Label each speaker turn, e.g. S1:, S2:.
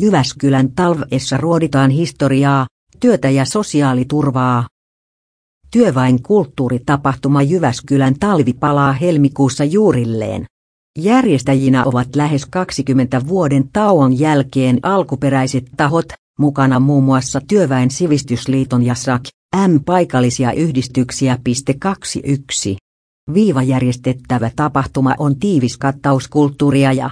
S1: Jyväskylän talvessa ruoditaan historiaa, työtä ja sosiaaliturvaa. Työväen kulttuuritapahtuma Jyväskylän talvi palaa helmikuussa juurilleen. Järjestäjinä ovat lähes 20 vuoden tauon jälkeen alkuperäiset tahot, mukana muun muassa Työväen sivistysliiton ja SAK, M-paikallisia yhdistyksiä. 21. Viiva järjestettävä tapahtuma on tiivis kattaus kulttuuria ja